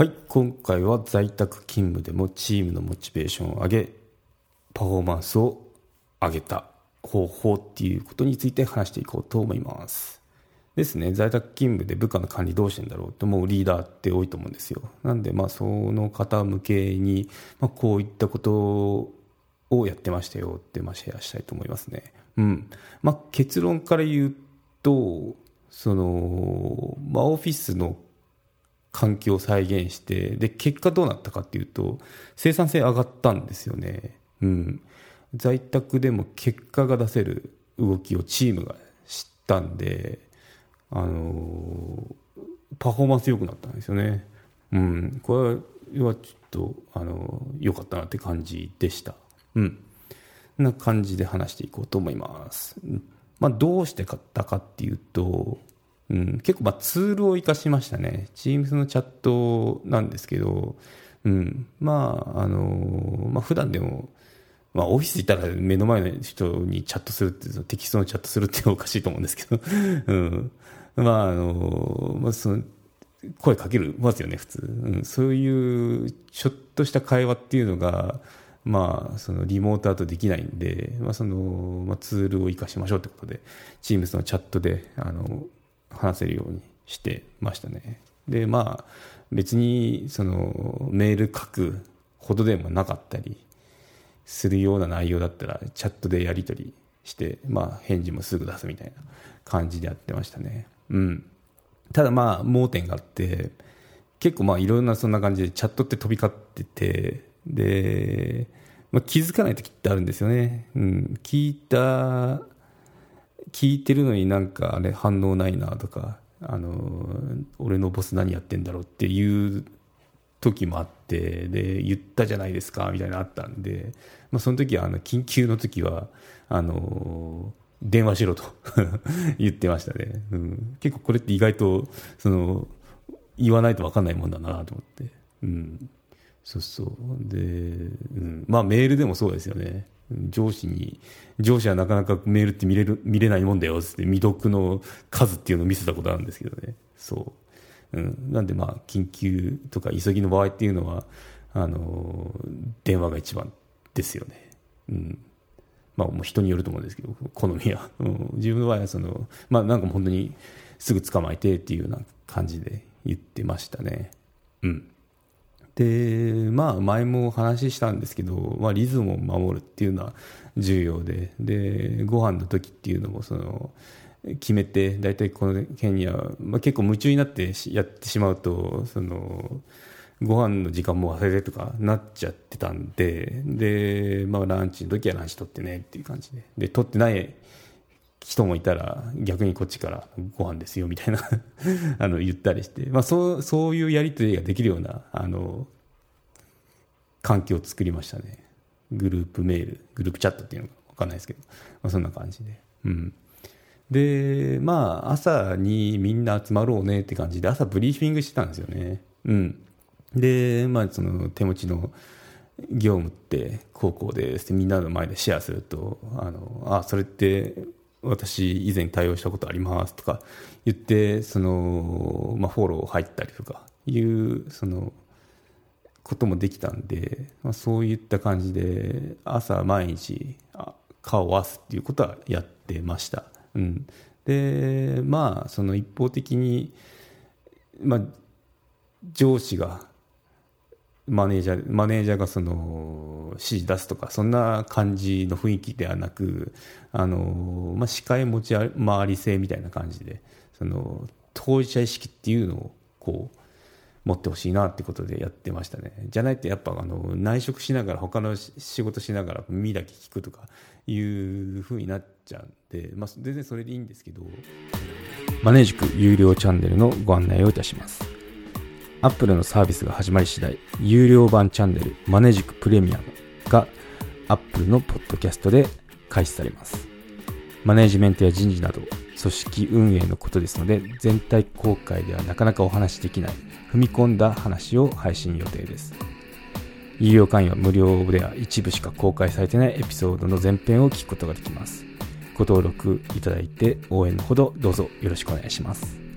はい、今回は在宅勤務でもチームのモチベーションを上げ、パフォーマンスを上げた方法っていうことについて話していこうと思います。ですね、在宅勤務で部下の管理どうしてんだろうと思うリーダーって多いと思うんですよ。なんで、まあ、その方向けに、ま、こういったことをやってましたよって、まあ、シェアしたいと思いますね。うん。まあ、結論から言うと、その、まあ、オフィスの環境を再現してで結果どうなったかっていうと生産性上がったんですよね、うん、在宅でも結果が出せる動きをチームが知ったんであのパフォーマンス良くなったんですよね、うん、これはちょっとあの良かったなって感じでした。うん。な感じで話していこうと思います。まあどうして買ったかっていうとうん、結構まあツールを活かしましたね。Teams のチャットなんですけど、うん、まあ、あの、まあ普段でも、まあオフィスいたら目の前の人にチャットするって、テキストのチャットするっておかしいと思うんですけど、うん。まああの、まあその、声かけるますよね、普通。うん、そういうちょっとした会話っていうのが、まあ、そのリモートだとできないんで、まあ、その、まあ、ツールを活かしましょうってことで、Teams のチャットで、あの、話せるようにしてましたね。で、まあ、別に、その、メール書くほどでもなかったりするような内容だったら、チャットでやり取りして、まあ、返事もすぐ出すみたいな感じでやってましたね。うん。ただまあ、盲点があって、結構まあ、いろんなそんな感じでチャットって飛び交ってて、で、まあ、気づかない時ってあるんですよね。うん。聞いた聞いてるのになんかあれ反応ないなとかあの俺のボス何やってんだろうっていう時もあってで言ったじゃないですかみたいなのあったんで、まあ、その時はあの緊急の時はあの電話しろと 言ってましたね、うん、結構これって意外とその言わないと分かんないもんだなと思って、うん、そうそう。で、うん、まあメールでもそうですよね。上司に、上司はなかなかメールって見れる、見れないもんだよって未読の数っていうのを見せたことあるんですけどね。そう。うん。なんでまあ、緊急とか急ぎの場合っていうのは、あの、電話が一番ですよね。うん。まあ、もう人によると思うんですけど、好みは。うん、自分の場合は、その、まあ、なんか本当にすぐ捕まえてっていうような感じで言ってましたね。うん。で、まあ、前もお話ししたんですけど、まあ、リズムを守るっていうのは重要で、で、ご飯の時っていうのも、その、決めて、大体この辺には、まあ、結構夢中になってやってしまうと、その、ご飯の時間も忘れてとかなっちゃってたんで、で、まあ、ランチの時はランチ取ってねっていう感じで、で、取ってない人もいたら逆にこっちからご飯ですよみたいな あの言ったりして、まあ、そうそういうやり取りができるようなあの環境を作りましたね。グループメールグループチャットっていうのか分かんないですけど、まあ、そんな感じで。うん。でまあ朝にみんな集まろうねって感じで朝ブリーフィングしてたんですよね。うん。でまあその手持ちの業務って高校ですみんなの前でシェアするとあのあそれって私以前対応したことありますとか言ってその、まあ、フォロー入ったりとかいうそのこともできたんで、まあ、そういった感じで朝毎日顔を合わすっていうことはやってました、うん、でまあその一方的に、まあ、上司がマネージャーマネージャーがその指示出すとかそんな感じの雰囲気ではなくあの、まあ、視界持ち回り性みたいな感じでその当事者意識っていうのをこう持ってほしいなってことでやってましたね。じゃないとやっぱあの内職しながら他の仕事しながら耳だけ聞くとかいうふうになっちゃうんで、まあ、全然それでいいんですけどマネージク有料チャンネルのご案内をいたします。Apple のサービスが始まり次第、有料版チャンネルマネジクプレミアムが Apple のポッドキャストで開始されます。マネジメントや人事など、組織運営のことですので、全体公開ではなかなかお話しできない、踏み込んだ話を配信予定です。有料会員は無料では一部しか公開されてないエピソードの前編を聞くことができます。ご登録いただいて応援のほどどうぞよろしくお願いします。